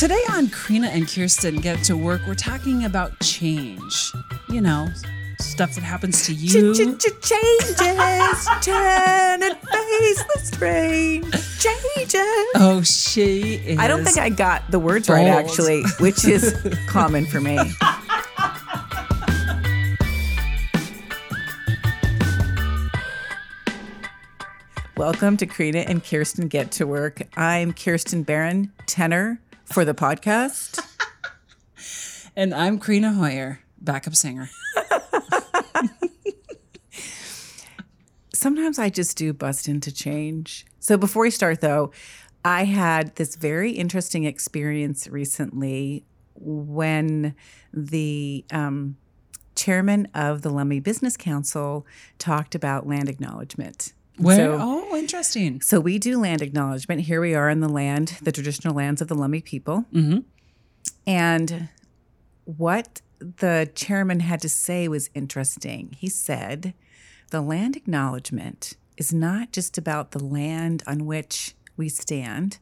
Today on Karina and Kirsten Get to Work, we're talking about change. You know, stuff that happens to you. Changes, turn and face the strain. Changes. Oh, she is. I don't think I got the words right, actually, which is common for me. Welcome to Karina and Kirsten Get to Work. I'm Kirsten Barron, tenor for the podcast. And I'm Karina Hoyer, backup singer. sometimes I just do bust into change. So before we start, though, I had this very interesting experience recently when the um, chairman of the Lummi Business Council talked about land acknowledgement. Where? So, oh, interesting. so we do land acknowledgement. Here we are in the land, the traditional lands of the Lummi people. Mhm. And what the chairman had to say was interesting. He said, the land acknowledgement is not just about the land on which we stand,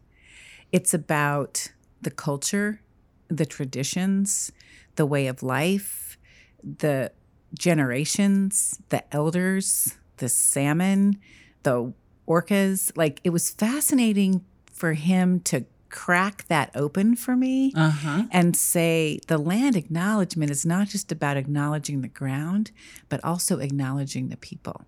it's about the culture, the traditions, the way of life, the generations, the elders, the salmon, the orcas. Like it was fascinating for him to crack that open for me Uh huh. and say the land acknowledgement is not just about acknowledging the ground, but also acknowledging the people.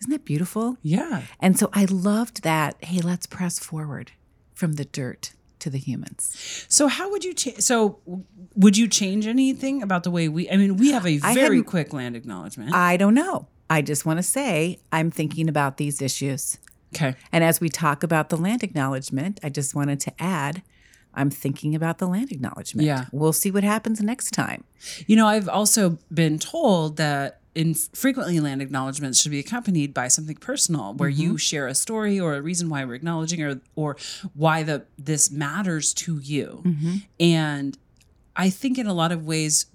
Isn't that beautiful? Yeah. And so I loved that. Hey, let's press forward from the dirt to the humans. So, how would you change? So, would you change anything about the way we? I mean, we have a very quick land acknowledgement. I don't know. I just want to say I'm thinking about these issues. okay. And as we talk about the land acknowledgement, I just wanted to add I'm thinking about the land acknowledgement. Yeah. We'll see what happens next time. You know, I've also been told that in frequently land acknowledgments should be accompanied by something personal where you mm-hmm. share a story or a reason why we're acknowledging or or why the this matters to you. Mm-hmm. And I think in a lot of ways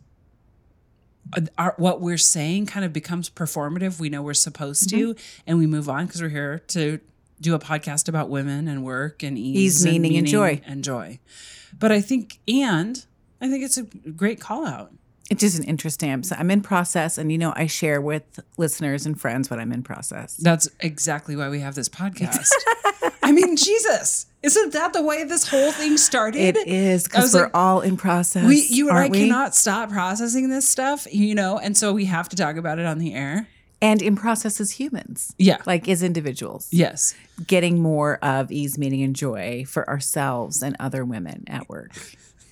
Uh, our, what we're saying kind of becomes performative. We know we're supposed to mm-hmm. and we move on because we're here to do a podcast about women and work and ease, Ease, and meaning, and joy. and joy. But I think and I think it's a great call out. It's just an interesting. I'm, I'm in process, and you know, I share with listeners and friends what I'm in process. That's exactly why we have this podcast. I mean, Jesus, isn't that the way this whole thing started? It is because we're like, all in process. we, you and I we? cannot stop processing this stuff, you know, and so we have to talk about it on the air. and in process as humans, Yeah. like as individuals, Yes. getting more of ease, meaning, and joy for ourselves and other women at work.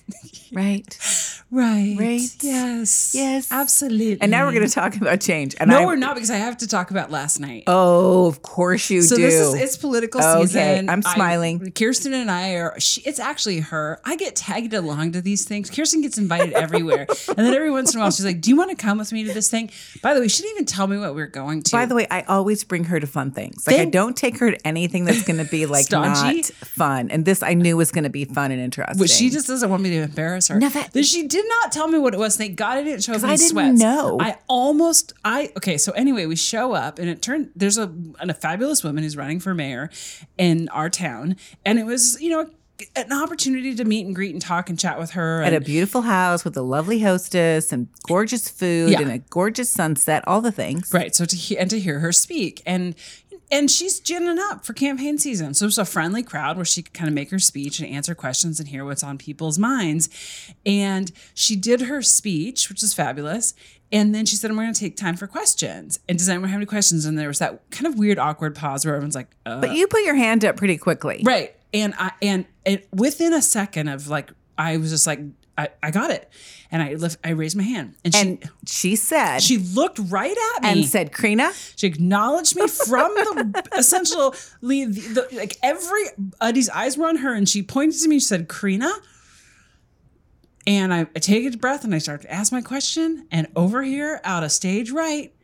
right? Right. Right. Yes. Yes. Absolutely. And now we're going to talk about change. And No, I, we're not because I have to talk about last night. Oh, of course you so do. this is it's political Okay, season. I'm I- smiling. Kirsten and I are. She, it's actually her. I get tagged along to these things. Kirsten gets invited everywhere, and then every once in a while she's like, "Do you want to come with me to this thing?" By the way, she didn't even tell me what we are going to. By the way, I always bring her to fun things. Like I don't take her to anything that's going to be like Stodgy? not fun. And this I knew was going to be fun and interesting. But she just doesn't want me to embarrass her. No, that- Then she did not tell me what it was. Thank God I didn't show up in I didn't sweats. know. I almost I okay. So anyway, we show up and it turned there's a a fabulous woman who's running for mayor in our town, and it was you know an opportunity to meet and greet and talk and chat with her. at And a beautiful house with a lovely hostess and gorgeous food Yeah. and a gorgeous sunset, all the things. Right. So to hear and to hear her speak and and she's ginning up for campaign season. So it was a friendly crowd where she could kind of make her speech and answer questions and hear what's on people's minds. And she did her speech, which is fabulous. And then she said, "I'm going to take time for questions." And does anyone have any questions? And there was that kind of weird, awkward pause where everyone's like, uh, But you put your hand up pretty quickly. Right. And I and and within a second of like I was just like I, I got it. And I lift I raised my hand. And she And she said she looked right at me and said, Karina, she acknowledged me from the essentially the, the, like everybody's eyes were on her, and she pointed to me. She said, "Karina." And I, I take a breath and I start to ask my question. And over here, out of stage right,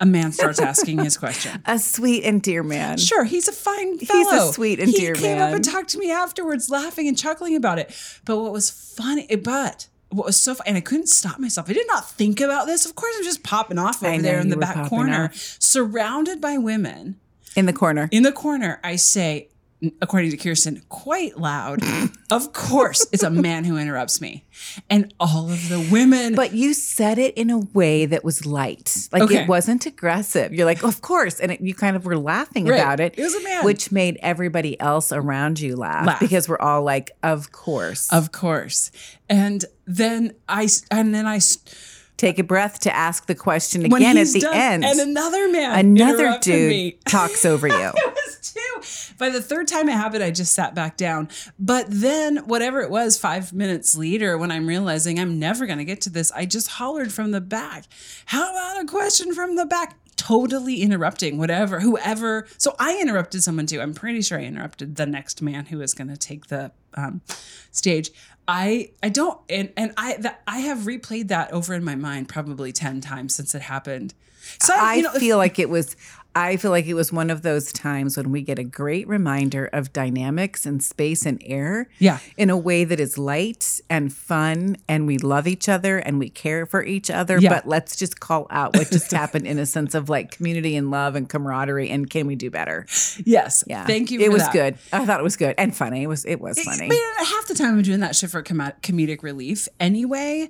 a man starts asking his question. a sweet and dear man. Sure, he's a fine fellow. He's a sweet and he dear man. He came up and talked to me afterwards, laughing and chuckling about it. But what was funny, eh, but what was so funny, and I couldn't stop myself. I did not think about this. Of course, I'm just popping off over there in the back corner, off. surrounded by women. In the corner. In the corner, I say, according to Kirsten, quite loud. of course, it's a man who interrupts me. And all of the women. But you said it in a way that was light. Like Okay. it wasn't aggressive. You're like, of course. And it, you kind of were laughing Right. about it. It was a man. Which made everybody else around you laugh, Laugh. because we're all like, of course. of course. And then I, and then I, Take a breath to ask the question when again at the done, end. and another man, Another dude talks over you. It was two. By the third time it happened, I just sat back down. But then, whatever it was, five minutes later, when I'm realizing I'm never going to get to this, I just hollered from the back. How about a question from the back? Totally interrupting whatever, whoever. So I interrupted someone too. I'm pretty sure I interrupted the next man who was going to take the um, stage. I I don't and and I that I have replayed that over in my mind probably ten times since it happened. So I you know, if- feel like it was I feel like it was one of those times when we get a great reminder of dynamics and space and air Yeah. in a way that is light and fun and we love each other and we care for each other Yeah. but let's just call out what just happened in a sense of like community and love and camaraderie and can we do better yes, yeah Thank you. it was that. good i thought it was good and funny it was it was funny I mean, half the time I'm doing that shit for com- comedic relief anyway.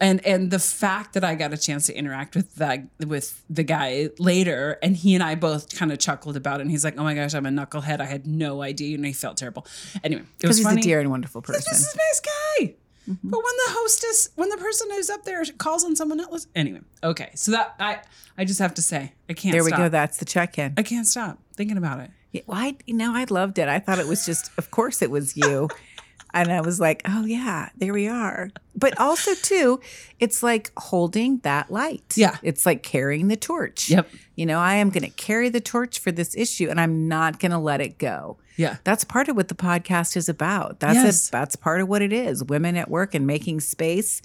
And and the fact that I got a chance to interact with that with the guy later, and he and I both kind of chuckled about it. And he's like, "Oh my gosh, I'm a knucklehead. I had no idea," and he felt terrible. Anyway, it because was he's funny. a dear and wonderful person This is a nice guy. But when the hostess, when the person who's up there calls on someone else, anyway, okay. So that I, I just have to say, I can't. there we stop. go that's the check-in I can't stop thinking about it. Yeah, well, I, you know, I loved it. I thought it was just, of course, it was you. And I was like, oh, yeah, there we are. But also, too, it's like holding that light. Yeah. It's like carrying the torch. Yep. You know, I am going to carry the torch for this issue and I'm not going to let it go. Yeah. That's part of what the podcast is about. That's Yes. it. That's part of what it is. Women at work and making space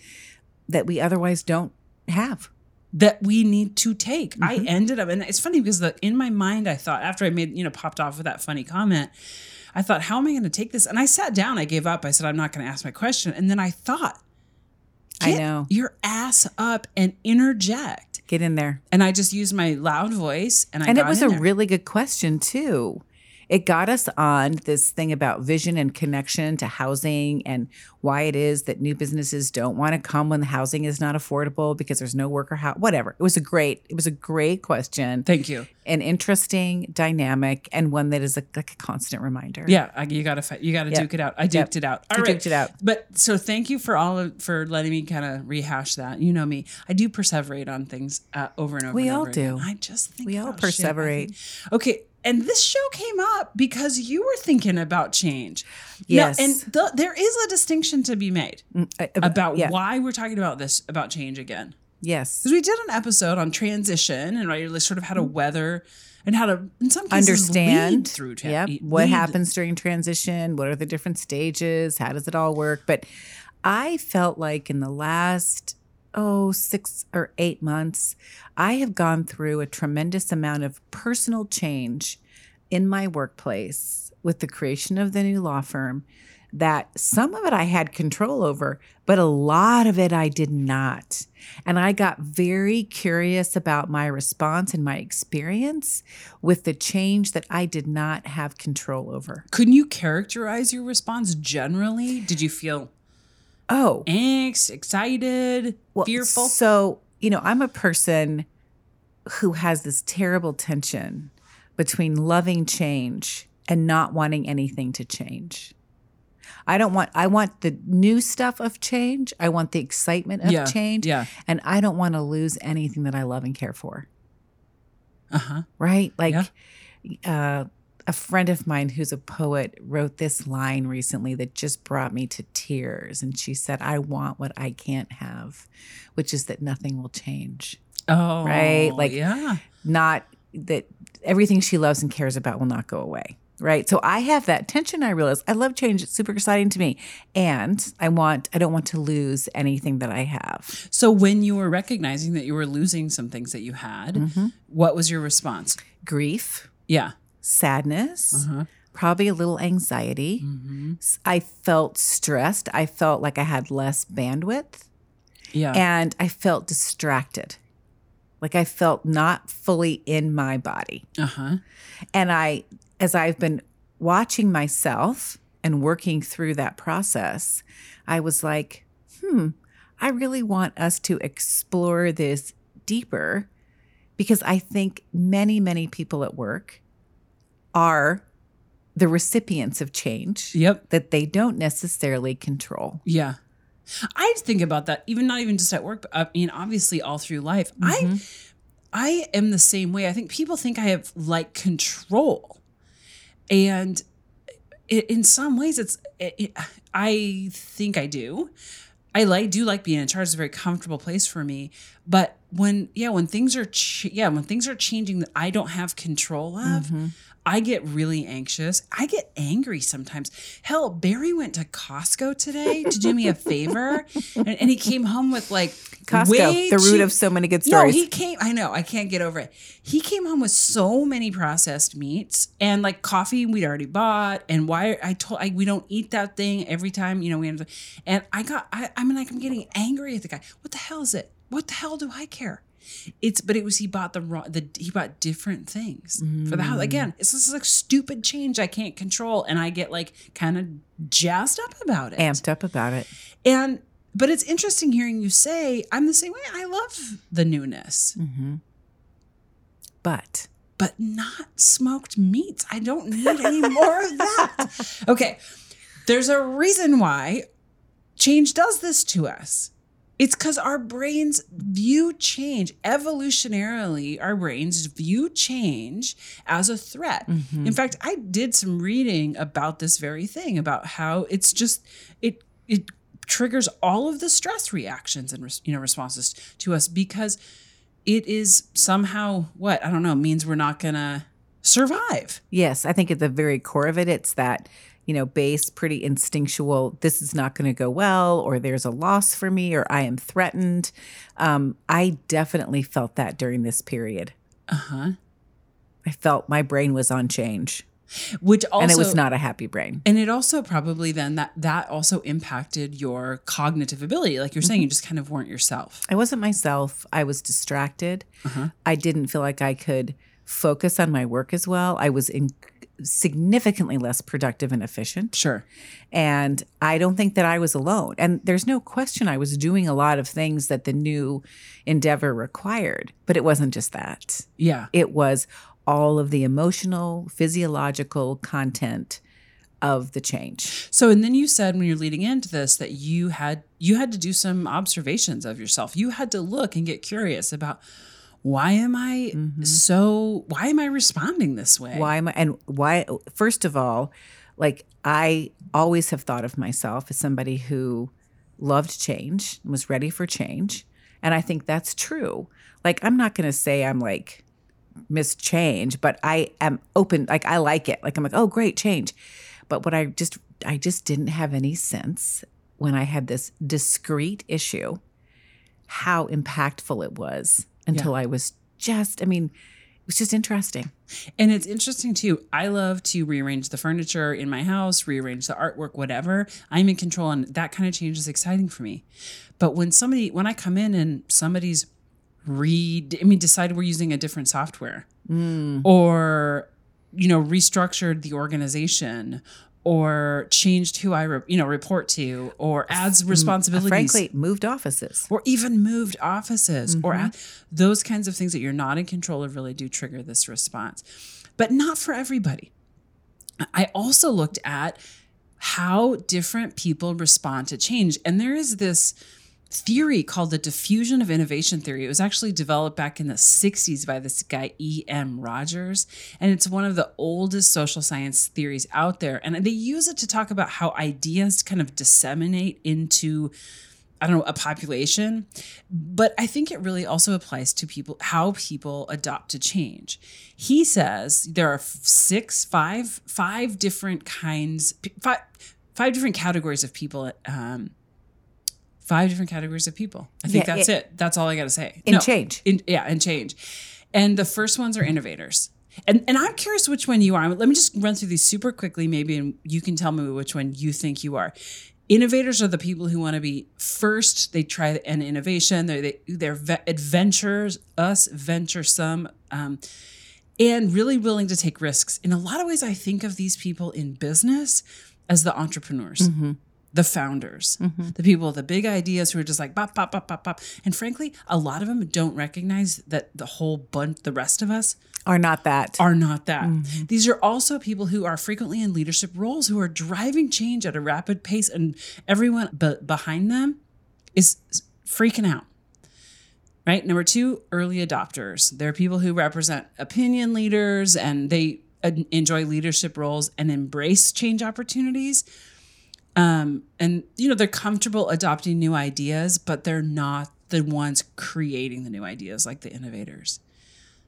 that we otherwise don't have. that we need to take. I Mm-hmm. ended up, and it's funny because the in my mind, I thought after I made you know popped off with that funny comment, I thought, how am I going to take this? And I sat down, I gave up. I said, I'm not going to ask my question. And then I thought, I know. your ass up and interject. Get in there. And I just used my loud voice, and I and it was a there. really good question too it got us on this thing about vision and connection to housing and why it is that new businesses don't want to come when the housing is not affordable because there's no worker house whatever it was a great it was a great question Thank you. an interesting dynamic and one that is a, like a constant reminder Yeah, I, you got to fight. You got to Yep. duke it out. I duked Yep. it out. All You right. duked it out. But so thank you for all of, for letting me kind of rehash that. You know me. I do perseverate on things uh, over and over. We and all over do. again. I just think We all shit. Perseverate. think- Okay. And this show came up because you were thinking about change. Yes. Now, and the, there is a distinction to be made uh, about yeah. why we're talking about this, about change again. yes Because we did an episode on transition and right, sort of how to weather and how to, in some cases, understand lead through. tra- yep. lead- what happens during transition what are the different stages how does it all work but i felt like in the last oh six or eight months i have gone through a tremendous amount of personal change in my workplace with the creation of the new law firm that some of it I had control over, but a lot of it I did not. And I got very curious about my response and my experience with the change that I did not have control over. Couldn't you characterize your response generally? Did you feel Oh, angst, excited, well, fearful? So, you know, I'm a person who has this terrible tension between loving change and not wanting anything to change. I don't want I want the new stuff of change. I want the excitement of Yeah, change. yeah. And I don't want to lose anything that I love and care for. Uh huh. Right? Like uh a friend of mine who's a poet wrote this line recently that just brought me to tears. And she said, I want what I can't have, which is that nothing will change. Oh, Right, like- yeah. Not that everything she loves and cares about will not go away. Right. So I have that tension. I realize I love change. It's super exciting to me. And I want, I don't want to lose anything that I have. So when you were recognizing that you were losing some things that you had, Mm-hmm. what was your response? Grief, Yeah. Sadness, Uh-huh. probably a little anxiety. Mm-hmm. I felt stressed. I felt like I had less bandwidth. Yeah. and I felt distracted. Like I felt not fully in my body. Uh huh. And I, as I've been watching myself and working through that process, I was like, hmm, I really want us to explore this deeper because I think many, many people at work are the recipients of change Yep. that they don't necessarily control. Yeah. I think about that even not even just at work, but I mean obviously all through life. I mm-hmm. I am the same way. I think people think I have like control. And in some ways it's it, it- I think I do. I like do like being in charge. It's a very comfortable place for me. But when yeah, when things are ch- yeah, when things are changing that I don't have control of, mm-hmm. I get really anxious. I get angry sometimes. Hell, Barry went to Costco today to do me a favor, and, and he came home with like Costco, the root too- of so many good stories. no, he came. I know. I can't get over it. He came home with so many processed meats and like coffee we'd already bought. And why I told I we don't eat that thing every time. You know we end up, and I got. I, I mean like I'm getting angry at the guy. What the hell is it? What the hell do I care? It's but it was he bought the wrong the he bought different things for the house mm. again. It's this is like stupid change I can't control, and I get like kind of jazzed up about it. Amped up about it. And but it's interesting hearing you say I'm the same way. I love the newness, mm-hmm. But but not smoked meats. I don't need any more of that. Okay. There's a reason why change does this to us. It's because our brains view change evolutionarily. Our brains view change as a threat. Mm-hmm. In fact, I did some reading about this very thing about how it's just it it triggers all of the stress reactions and you know responses to us because it is somehow what I don't know means we're not gonna survive. yes, I think at the very core of it, it's that, you know, base, pretty instinctual, this is not going to go well, or there's a loss for me, or I am threatened. Um, I definitely felt that during this period. Uh huh. I felt my brain was on change, Which also and it was not a happy brain. And it also probably then that that also impacted your cognitive ability. Like you're saying, you just kind of weren't yourself. I wasn't myself. I was distracted. Uh-huh. I didn't feel like I could focus on my work as well. I was in significantly less productive and efficient. Sure. And I don't think that I was alone. And there's no question I was doing a lot of things that the new endeavor required, but it wasn't just that. Yeah. It was all of the emotional, physiological content of the change. So and then you said when you're leading into this that you had you had to do some observations of yourself. You had to look and get curious about why am I mm-hmm. so why am I responding this way? Why am I, and why, first of all, like I always have thought of myself as somebody who loved change, was ready for change. And I think that's true. Like, I'm not going to say I'm like miss change, but I am open. Like, I like it. Like, I'm like, oh, great change. But what I just, I just didn't have any sense when I had this discrete issue, how impactful it was until I was just, I mean, it was just interesting. And it's interesting too. I love to rearrange the furniture in my house, rearrange the artwork, whatever. I'm in control, and that kind of change is exciting for me. But when somebody, when I come in and somebody's read, I mean, decided we're using a different software, mm. or you know, restructured the organization, or changed who I, re- you know, report to, or adds responsibilities. Frankly, moved offices. or even moved offices. Or Mm-hmm. at, those kinds of things that you're not in control of really do trigger this response. But not for everybody. I also looked at how different people respond to change. And there is this theory called the diffusion of innovation theory. It was actually developed back in the 60s by this guy, E.M. Rogers. And it's one of the oldest social science theories out there. And they use it to talk about how ideas kind of disseminate into I don't know, a population. But I think it really also applies to people, how people adopt to change. He says there are six, five, five different kinds, five, five different categories of people. Um, five different categories of people. I think Yeah, that's it- it, That's all I got to say. In change. In, yeah, and change. And the first ones are innovators. And, and I'm curious which one you are. Let me just run through these super quickly, maybe, and you can tell me which one you think you are. Innovators are the people who want to be first. They try an innovation. They're they, they're ve- adventures, us venturesome, um, and really willing to take risks. In a lot of ways, I think of these people in business as the entrepreneurs. The founders, mm-hmm. the people with the big ideas who are just like bop, bop, bop, bop, bop. And frankly, a lot of them don't recognize that the whole bunch, the rest of us, Are not that. are not that. Mm-hmm. These are also people who are frequently in leadership roles who are driving change at a rapid pace, and everyone be- behind them is freaking out. Right. Number two, early adopters. They're people who represent opinion leaders and they enjoy leadership roles and embrace change opportunities. Um, and you know they're comfortable adopting new ideas, but they're not the ones creating the new ideas like the innovators.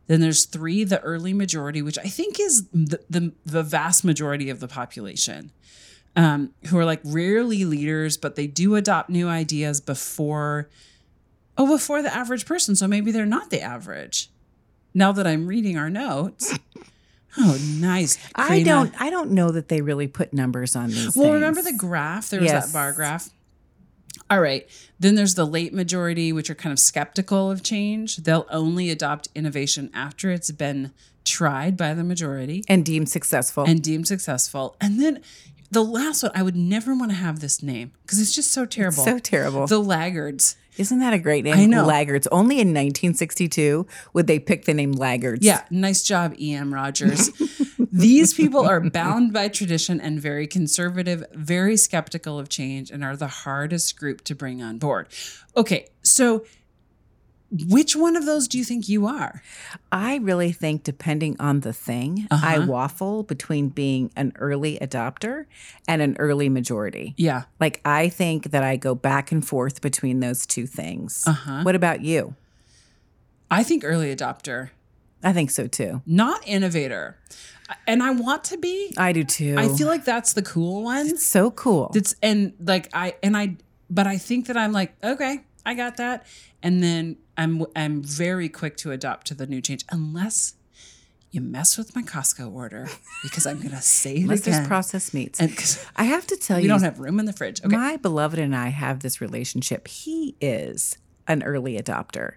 Then there's three, the early majority, which I think is the, the, the vast majority of the population, um, who are like rarely leaders, but they do adopt new ideas before, oh, before the average person. So maybe they're not the average. Now that I'm reading our notes, oh, nice. I don't. I don't know that they really put numbers on these. Well, things. remember the graph? There was Yes. that bar graph. All right. Then there's the late majority, which are kind of skeptical of change. They'll only adopt innovation after it's been tried by the majority and deemed successful. and deemed successful. And then the last one, I would never want to have this name because it's just so terrible. so terrible. the laggards. Isn't that a great name? I know. Laggards. Only in 1962 would they pick the name Laggards. Yeah, nice job, E.M. Rogers. These people are bound by tradition and very conservative, very skeptical of change, and are the hardest group to bring on board. Okay, so which one of those do you think you are? I really think, depending on the thing, I Uh-huh. waffle between being an early adopter and an early majority. Yeah. Like, I think that I go back and forth between those two things. Uh-huh. What about you? I think early adopter, I think so too. not innovator. And I want to be. I do too. I feel like that's the cool one. so cool. It's and like I and I but I think that I'm like, okay, I got that. And then I'm I'm very quick to adopt to the new change unless you mess with my Costco order because I'm gonna say it Unless again. there's processed meats. and I have to tell you we you, don't have room in the fridge. Okay. my beloved and I have this relationship. He is an early adopter.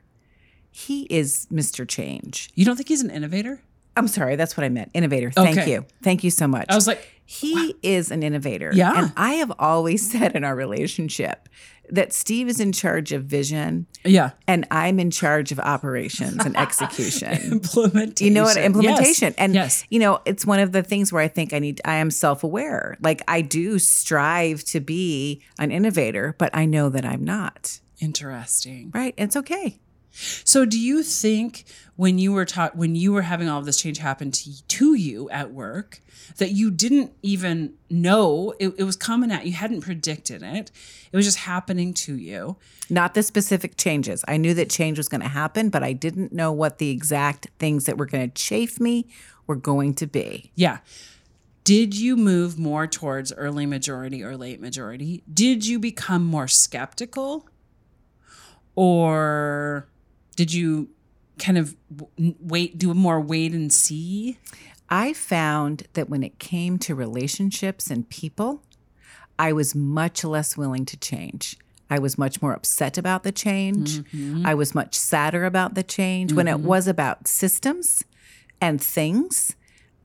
He is Mr. Change. you don't think he's an innovator? I'm sorry, that's what I meant. Innovator. Thank Okay. you. Thank you so much. I was like, he is an innovator. Yeah. And I have always said in our relationship that Steve is in charge of vision yeah. and I'm in charge of operations and execution. Implementation. You know what? Implementation. Yes. And, yes. you know, it's one of the things where I think I need, I am self aware. Like I do strive to be an innovator, but I know that I'm not. Interesting. Right. It's okay. So, do you think when you were taught when you were having all of this change happen to to you at work that you didn't even know it, it was coming at you, hadn't predicted it, it was just happening to you? Not the specific changes. I knew that change was going to happen, but I didn't know what the exact things that were going to chafe me were going to be. Yeah. Did you move more towards early majority or late majority? Did you become more skeptical? Or did you kind of wait, do a more wait and see? I found that when it came to relationships and people, I was much less willing to change. I was much more upset about the change. I was much sadder about the change. When it was about systems and things,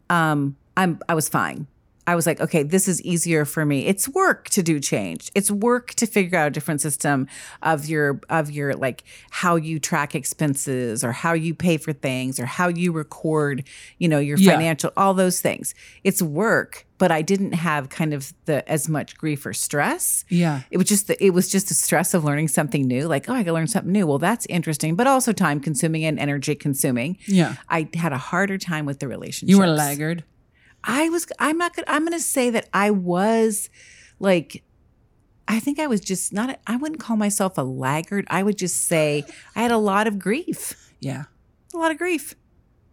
um, I'm I was fine. I was like, okay, this is easier for me. It's work to do change. It's work to figure out a different system of your of your like how you track expenses or how you pay for things or how you record, you know, your Yeah. financial all those things. It's work, but I didn't have kind of the as much grief or stress. Yeah. It was just the, it was just a stress of learning something new. Like, oh, I got to learn something new. Well, that's interesting, but also time consuming and energy consuming. Yeah. I had a harder time with the relationship. You were laggard. I was. I'm not gonna. I'm gonna say that I was, like, I think I was just not. I wouldn't call myself a laggard. I would just say I had a lot of grief. Yeah. A lot of grief,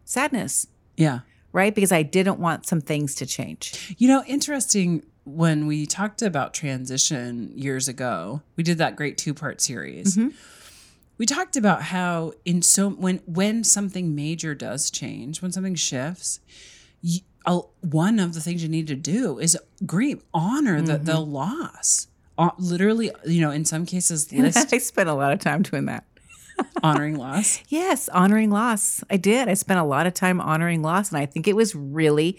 sadness, Yeah. right? Because I didn't want some things to change. You know, interesting when we talked about transition years ago, we did that great two-part series. Mm-hmm. We talked about how in so when when something major does change, when something shifts, you, uh, one of the things you need to do is grieve, honor the the loss. Uh, literally, you know, in some cases, list I spent a lot of time doing that. honoring loss. Yes, honoring loss. I did. I spent a lot of time honoring loss, and I think it was really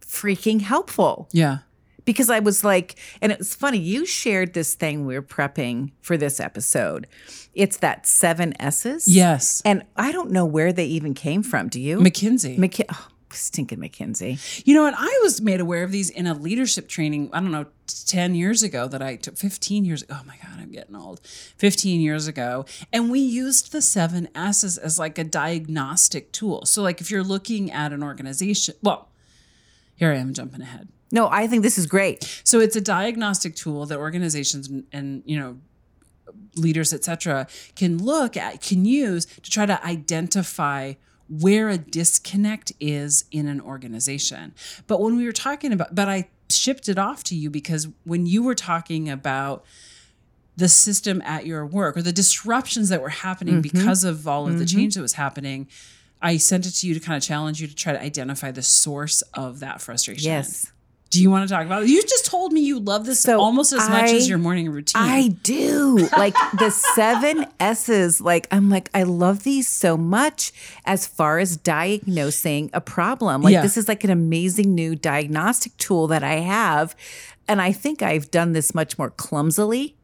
freaking helpful Yeah. because I was like, and it was funny. You shared this thing we were prepping for this episode. It's that seven S's. Yes. And I don't know where they even came from. Do you? McKinsey. McKin- oh, stinking McKinsey. You know what? I was made aware of these in a leadership training, I don't know, 10 years ago that I took 15 years Oh my God, I'm getting old. 15 years ago. And we used the seven S's as like a diagnostic tool. So, like, if you're looking at an organization, well, here I am jumping ahead. No, I think this is great. So it's a diagnostic tool that organizations and, and you know leaders, et cetera, can look at, can use to try to identify where a disconnect is in an organization. But when we were talking about, but I shipped it off to you because when you were talking about the system at your work or the disruptions that were happening mm-hmm. because of all of the mm-hmm. change that was happening, I sent it to you to kind of challenge you to try to identify the source of that frustration. Yes. Do you want to talk about it? You just told me you love this So almost as much as your morning routine. I do. Like the seven S's, like I'm like, I love these so much as far as diagnosing a problem. Like Yeah. this is like an amazing new diagnostic tool that I have. And I think I've done this much more clumsily.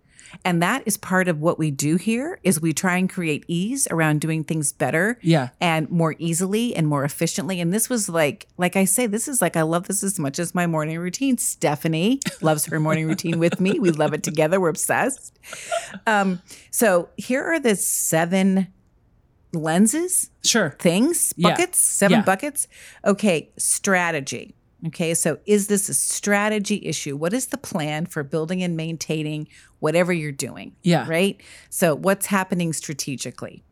And that is part of what we do here is we try and create ease around doing things better Yeah. and more easily and more efficiently. And this was like, like I say, this is like I love this as much as my morning routine. Stephanie loves her morning routine with me. We love it together. We're obsessed. Um, so here are the seven lenses, sure. things, Yeah. buckets, seven Yeah. buckets. Okay, strategy. Okay, so is this a strategy issue? What is the plan for building and maintaining whatever you're doing? Yeah. Right? So, what's happening strategically?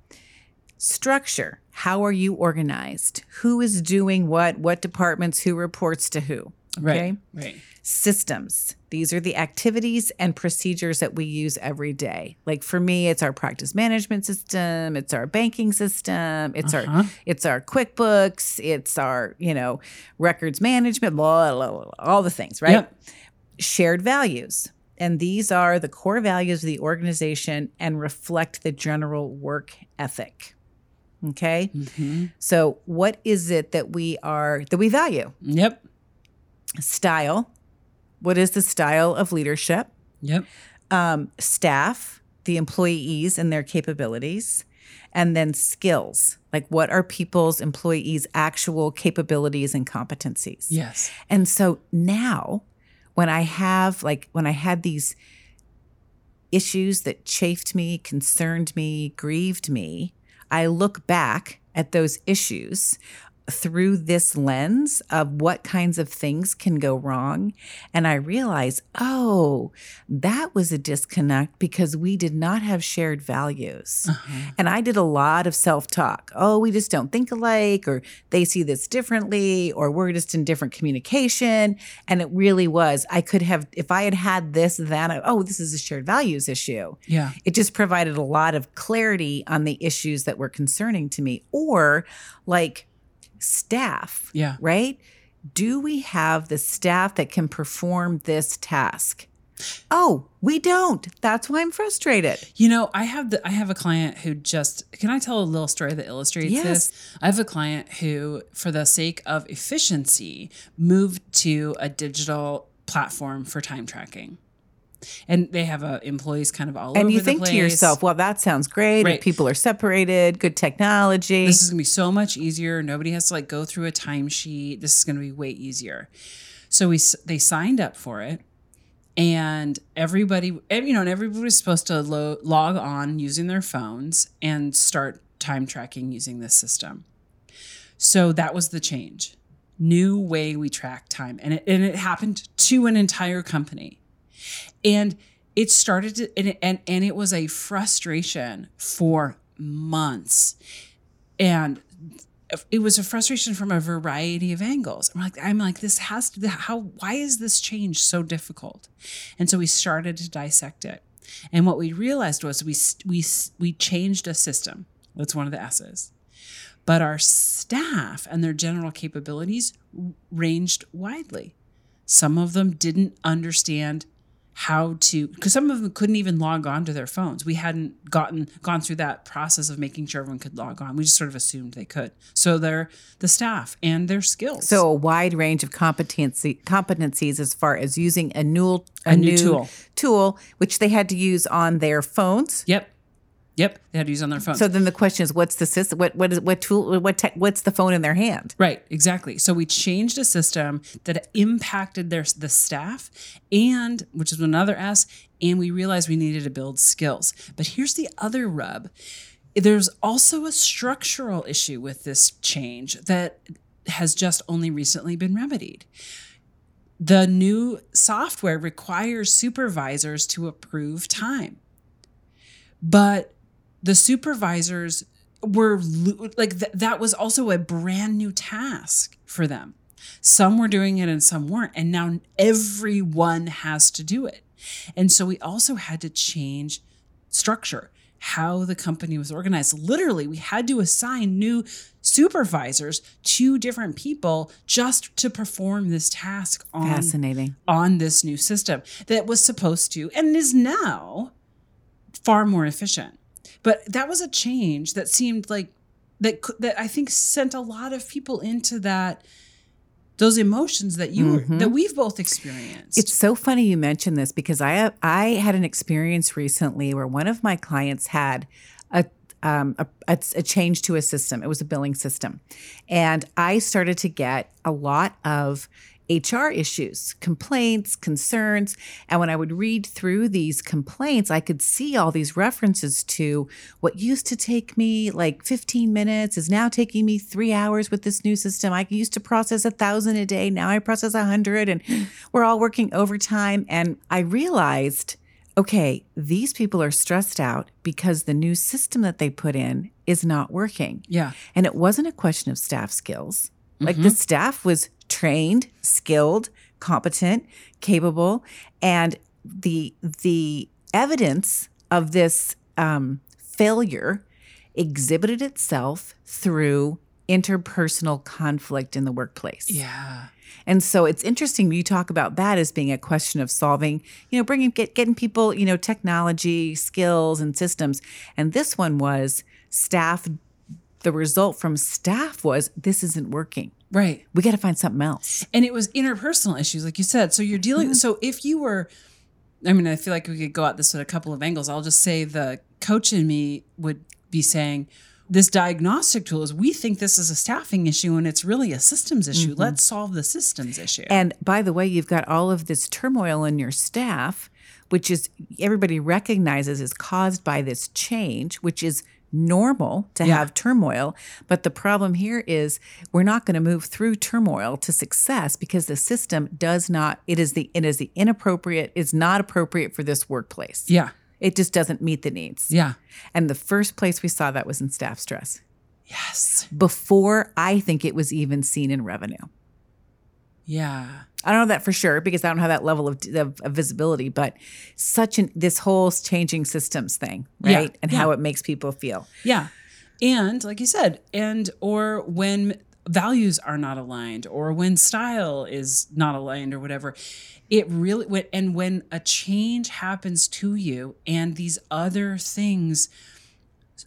Structure. How are you organized? Who is doing what? What departments? Who reports to who? Right. Right. Systems. These are the activities and procedures that we use every day. Like for me, it's our practice management system, it's our banking system, it's Uh-huh. our it's our QuickBooks, it's our, you know, records management, blah, blah, blah, blah, all the things, right? Yep. Shared values. And these are the core values of the organization and reflect the general work ethic. Okay? Mm-hmm. So, what is it that we are that we value? Yep. Style. What is the style of leadership? Yep. Um, staff, the employees and their capabilities, and then skills. Like, what are people's employees' actual capabilities and competencies? Yes. And so now, when I have, like, when I had these issues that chafed me, concerned me, grieved me, I look back at those issues through this lens of what kinds of things can go wrong. And I realize, oh, that was a disconnect because we did not have shared values. Uh-huh. And I did a lot of self talk. Oh, we just don't think alike, or they see this differently, or we're just in different communication. And it really was. I could have, if I had had this, then, oh, this is a shared values issue. Yeah. It just provided a lot of clarity on the issues that were concerning to me. Or like staff, Yeah. right? Do we have the staff that can perform this task? Oh, we don't. That's why I'm frustrated. You know, I have the I have a client who just can I tell a little story that illustrates Yes. this? I have a client who, for the sake of efficiency, moved to a digital platform for time tracking. And they have uh, employees kind of all over and you the think to yourself, well, that sounds great. Right. People are separated, good technology. This is gonna be so much easier. Nobody has to like go through a timesheet. This is gonna be way easier. So we they signed up for it, and everybody, you know, and everybody was supposed to lo- log on using their phones and start time tracking using this system. So that was the change. New way we track time, and it, and it happened to an entire company, and it started to, and, and and it was a frustration for months and it was a frustration from a variety of angles. I'm like, I'm like, this has to. How? Why is this change so difficult? And so we started to dissect it. And what we realized was we we we changed a system. That's one of the S's. But our staff and their general capabilities ranged widely. Some of them didn't understand how to because some of them couldn't even log on to their phones. We hadn't gotten gone through that process of making sure everyone could log on. We just sort of assumed they could. So they're the staff and their skills. So a wide range of competency competencies as far as using a new A new tool. tool which they had to use on their phones. yep. Yep. They had to use on their phones. So then the question is, what's the system? What what is what tool? What tech? What's the phone in their hand? Right, exactly. So we changed a system that impacted their the staff and which is another S and we realized we needed to build skills. But here's the other rub. There's also a structural issue with this change that has just only recently been remedied. The new software requires supervisors to approve time. But the supervisors were like th- that was also a brand new task for them. Some were doing it and some weren't. And now everyone has to do it. And so we also had to change structure, how the company was organized. Literally, we had to assign new supervisors to different people just to perform this task on Fascinating. on this new system that was supposed to and is now far more efficient. But that was a change that seemed like that that I think sent a lot of people into that those emotions that you were, that we've both experienced. It's so funny you mentioned this because I I had an experience recently where one of my clients had a um, a, a, a change to a system. It was a billing system, and I started to get a lot of HR issues, complaints, concerns. And when I would read through these complaints, I could see all these references to what used to take me like 15 minutes is now taking me three hours with this new system. I used to process a thousand a day. Now I process a hundred and hmm. we're all working overtime. And I realized, okay, these people are stressed out because the new system that they put in is not working. yeah. And it wasn't a question of staff skills. Like the mm-hmm. staff was trained, skilled, competent, capable, and the the evidence of this um, failure exhibited itself through interpersonal conflict in the workplace. Yeah. And so it's interesting you talk about that as being a question of solving, you know, bringing get, getting people, you know, technology, skills and systems. And this one was staff the result from staff was this isn't working. Right. We got to find something else. and it was interpersonal issues like you said. So you're dealing mm-hmm. so if you were i mean i feel like we could go at this at a couple of angles. I'll just say the coach in me would be saying this diagnostic tool is we think this is a staffing issue and it's really a systems issue. Mm-hmm. Let's solve the systems issue. And by the way, you've got all of this turmoil in your staff, which is everybody recognizes is caused by this change, which is normal to Yeah. have turmoil. But the problem here is we're not going to move through turmoil to success because the system does not, it is the it is the inappropriate, is not appropriate for this workplace. yeah It just doesn't meet the needs. yeah And the first place we saw that was in staff stress. yes Before I think it was even seen in revenue. yeah I don't know that for sure because I don't have that level of, of, of visibility, but such an this whole changing systems thing, Yeah, right? And yeah. how it makes people feel. Yeah. And like you said, and or when values are not aligned or when style is not aligned or whatever, it really when- and when a change happens to you and these other things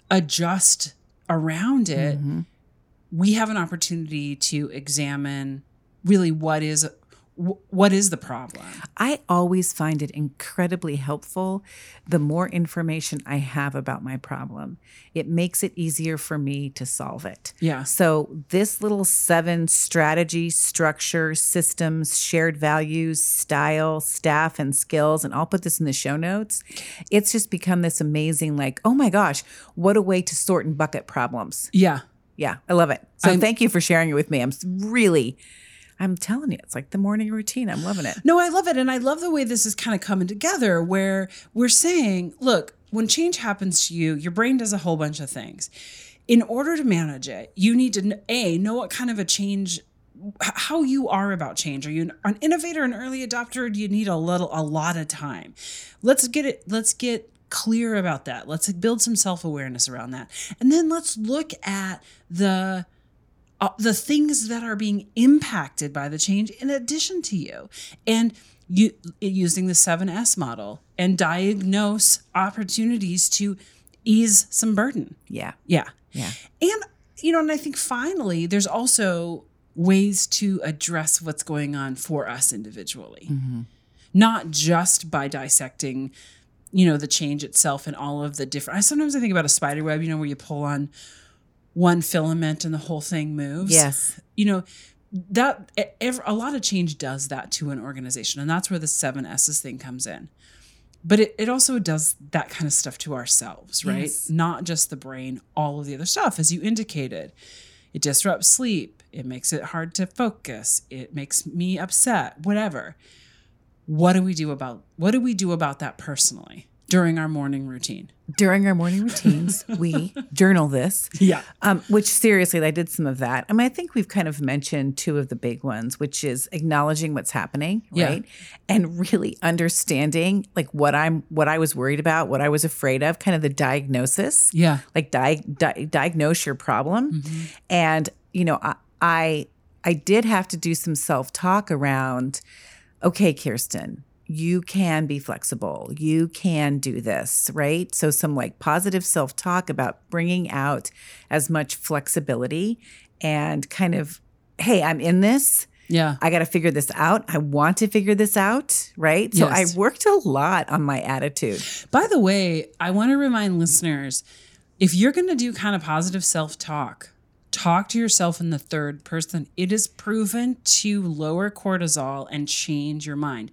adjust around it, mm-hmm. we have an opportunity to examine really what is wh- what is the problem. I always find it incredibly helpful the more information I have about my problem. It makes it easier for me to solve it. Yeah. So, this little seven strategy, structure, systems, shared values, style, staff, and skills, and I'll put this in the show notes. It's just become this amazing, like, oh my gosh, what a way to sort and bucket problems. Yeah. Yeah, I love it. So, I'm- thank you for sharing it with me. I'm really, I'm telling you, it's like the morning routine. I'm loving it. No, I love it. And I love the way this is kind of coming together where we're saying, look, when change happens to you, your brain does a whole bunch of things. In order to manage it, you need to, A, know what kind of a change, how you are about change. Are you an, innovator, an early adopter, do you need a little, a lot of time? Let's get it, let's get clear about that. Let's build some self awareness around that. And then let's look at the, uh, the things that are being impacted by the change in addition to you and you, using the 7S model and diagnose opportunities to ease some burden. Yeah. Yeah. Yeah. And, you know, and I think finally, there's also ways to address what's going on for us individually, not just by dissecting, you know, the change itself and all of the different. I sometimes I think about a spider web, you know, where you pull on one filament and the whole thing moves. Yes. You know, that a lot of change does that to an organization. And that's where the seven S's thing comes in. But it, it also does that kind of stuff to ourselves, right? Yes. Not just the brain, all of the other stuff, as you indicated. It disrupts sleep. It makes it hard to focus. It makes me upset, whatever. What do we do about what do we do about that personally during our morning routine? During our morning routines, we journal this. Yeah. Um, which seriously, I did some of that. I mean, I think we've kind of mentioned two of the big ones, which is acknowledging what's happening, Yeah. right? And really understanding like what I'm, what I was worried about, what I was afraid of, kind of the diagnosis. Yeah. Like di- di- diagnose your problem. Mm-hmm. And, you know, I, I, I did have to do some self talk around, okay, Kirsten, you can be flexible. You can do this, right? So, some like positive self talk about bringing out as much flexibility and kind of, hey, I'm in this. Yeah. I got to figure this out. I want to figure this out, right? So, Yes. I worked a lot on my attitude. By the way, I want to remind listeners if you're going to do kind of positive self talk, talk to yourself in the third person. It is proven to lower cortisol and change your mind.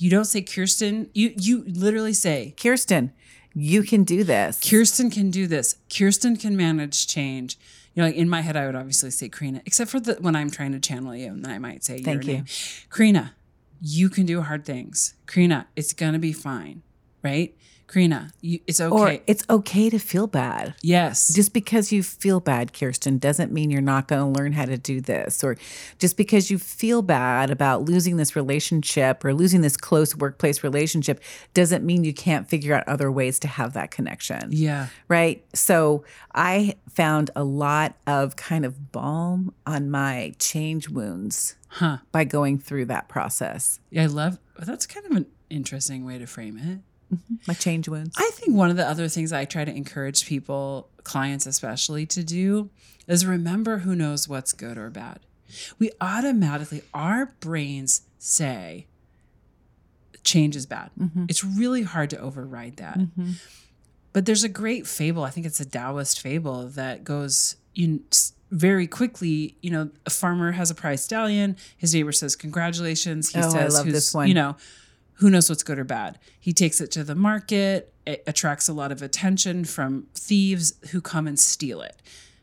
You don't say, Kirsten, you, you literally say, Kirsten, you can do this. Kirsten can do this. Kirsten can manage change. You know, like in my head, I would obviously say Karina, except for the when I'm trying to channel you, and then I might say Thank your you. name. Karina, you can do hard things. Karina, it's gonna be fine, right? Karina, you, it's Or okay. it's okay to feel bad. yes, Just because you feel bad, Kirsten, doesn't mean you're not going to learn how to do this. Or just because you feel bad about losing this relationship or losing this close workplace relationship doesn't mean you can't figure out other ways to have that connection. yeah, Right. So I found a lot of kind of balm on my change wounds huh? by going through that process. Yeah, I love. That's kind of an interesting way to frame it. Mm-hmm. My change wounds. I think one of the other things I try to encourage people, clients especially, to do is remember who knows what's good or bad. We automatically, our brains say change is bad. Mm-hmm. It's really hard to override that. Mm-hmm. But there's a great fable, I think it's a Taoist fable that goes you very quickly, you know, a farmer has a prize stallion, his neighbor says congratulations, he Oh, I says love this one. you know, who knows what's good or bad. He takes it to the market, it attracts a lot of attention from thieves who come and steal it.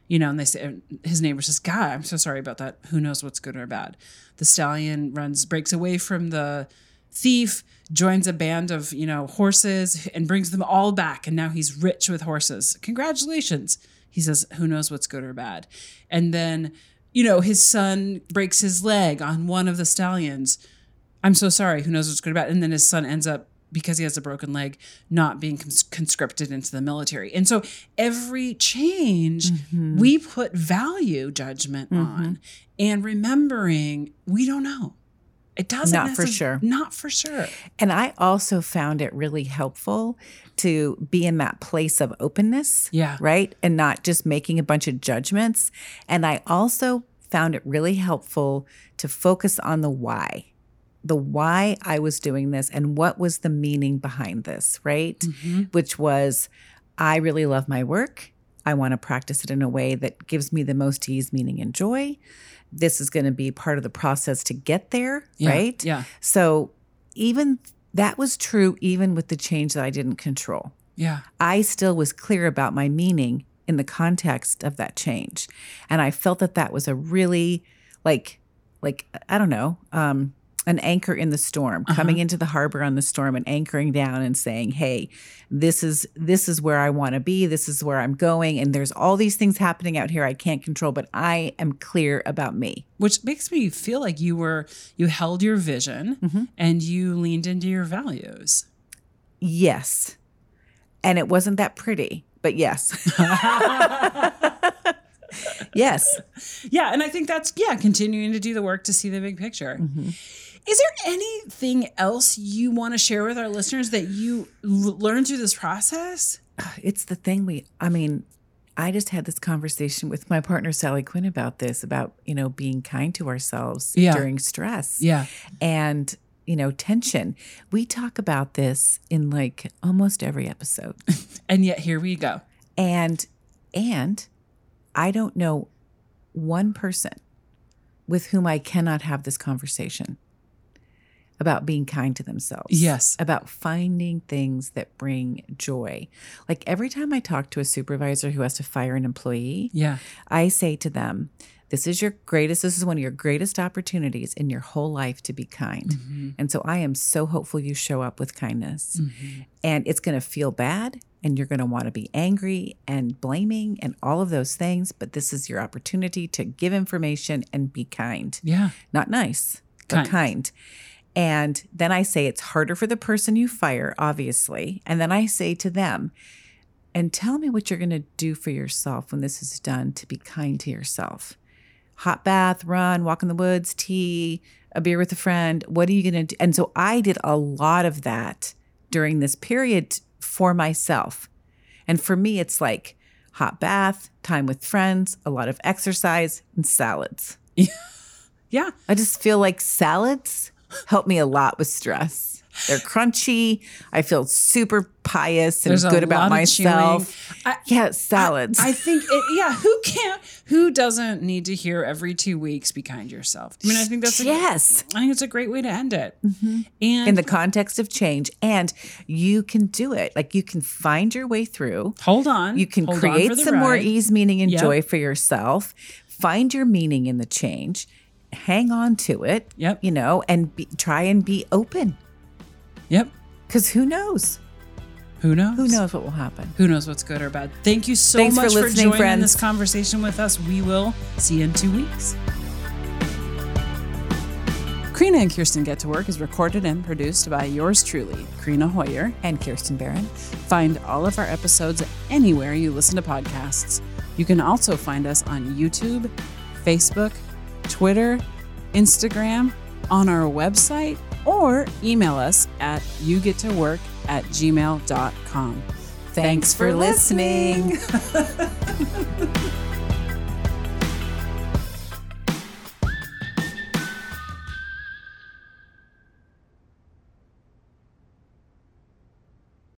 You know, and they say and his neighbor says, "God, I'm so sorry about that. Who knows what's good or bad?" The stallion runs, breaks away from the thief, joins a band of you know horses, and brings them all back. And now he's rich with horses. Congratulations, he says. Who knows what's good or bad? And then, you know, his son breaks his leg on one of the stallions. I'm so sorry. Who knows what's good or bad? And then his son ends up because he has a broken leg, not being cons- conscripted into the military. And so every change Mm-hmm. we put value judgment on and remembering we don't know. It doesn't Not for sure. Not for sure. And I also found it really helpful to be in that place of openness. Yeah. Right. And not just making a bunch of judgments. And I also found it really helpful to focus on the why, the why I was doing this and what was the meaning behind this. Right. Which was, I really love my work. I want to practice it in a way that gives me the most ease, meaning, and joy. This is going to be part of the process to get there. Yeah. Right. Yeah. So even that was true even with the change that I didn't control. Yeah. I still was clear about my meaning in the context of that change. And I felt that that was a really like like I don't know, um an anchor in the storm, coming into the harbor on the storm and anchoring down and saying, "Hey, this is this is where I want to be. This is where I'm going and there's all these things happening out here I can't control, but I am clear about me." Which makes me feel like you were you held your vision Mm-hmm. and you leaned into your values. Yes. And it wasn't that pretty, but yes. yes. Yeah, and I think that's yeah, continuing to do the work to see the big picture. Mm-hmm. Is there anything else you want to share with our listeners that you learned through this process? It's the thing we, I mean, I just had this conversation with my partner, Sally Quinn, about this, about, you know, being kind to ourselves Yeah. during stress. Yeah. And, you know, tension. We talk about this in like almost every episode. And yet here we go. And and I don't know one person with whom I cannot have this conversation about being kind to themselves. Yes. About finding things that bring joy. Like every time I talk to a supervisor who has to fire an employee, Yeah. I say to them, this is your greatest, this is one of your greatest opportunities in your whole life to be kind. Mm-hmm. And so I am so hopeful you show up with kindness. And it's going to feel bad and you're going to want to be angry and blaming and all of those things. But this is your opportunity to give information and be kind. Yeah. Not nice, but Kind. And then I say it's harder for the person you fire, obviously. And then I say to them, and tell me what you're going to do for yourself when this is done to be kind to yourself. Hot bath, run, walk in the woods, tea, a beer with a friend. What are you going to do? And so I did a lot of that during this period for myself. And for me, it's like hot bath, time with friends, a lot of exercise, and salads. Yeah. I just feel like salads help me a lot with stress. They're crunchy. I feel super pious and There's good about myself. I- yeah, salads. I think it, yeah, who can't who doesn't need to hear every 2 weeks be kind to yourself. I mean, I think that's a, yes. I think it's a great way to end it. Mm-hmm. And In the context of change, and you can do it. Like you can find your way through. hold on. You can Hold create some more ease, meaning, and Yep. joy for yourself. Find your meaning in the change. Hang on to it. Yep. You know, and be, try and be open. Yep. Because who knows? Who knows? Who knows what will happen? Who knows what's good or bad? Thank you so Thanks much for, listening, joining friends. this conversation with us. We will see you in two weeks. Karina and Kirsten Get to Work is recorded and produced by yours truly, Karina Hoyer. And Kirsten Barron. Find all of our episodes anywhere you listen to podcasts. You can also find us on YouTube, Facebook, Twitter, Instagram, on our website, or email us at yougettowork at gmail.com. Thanks for listening.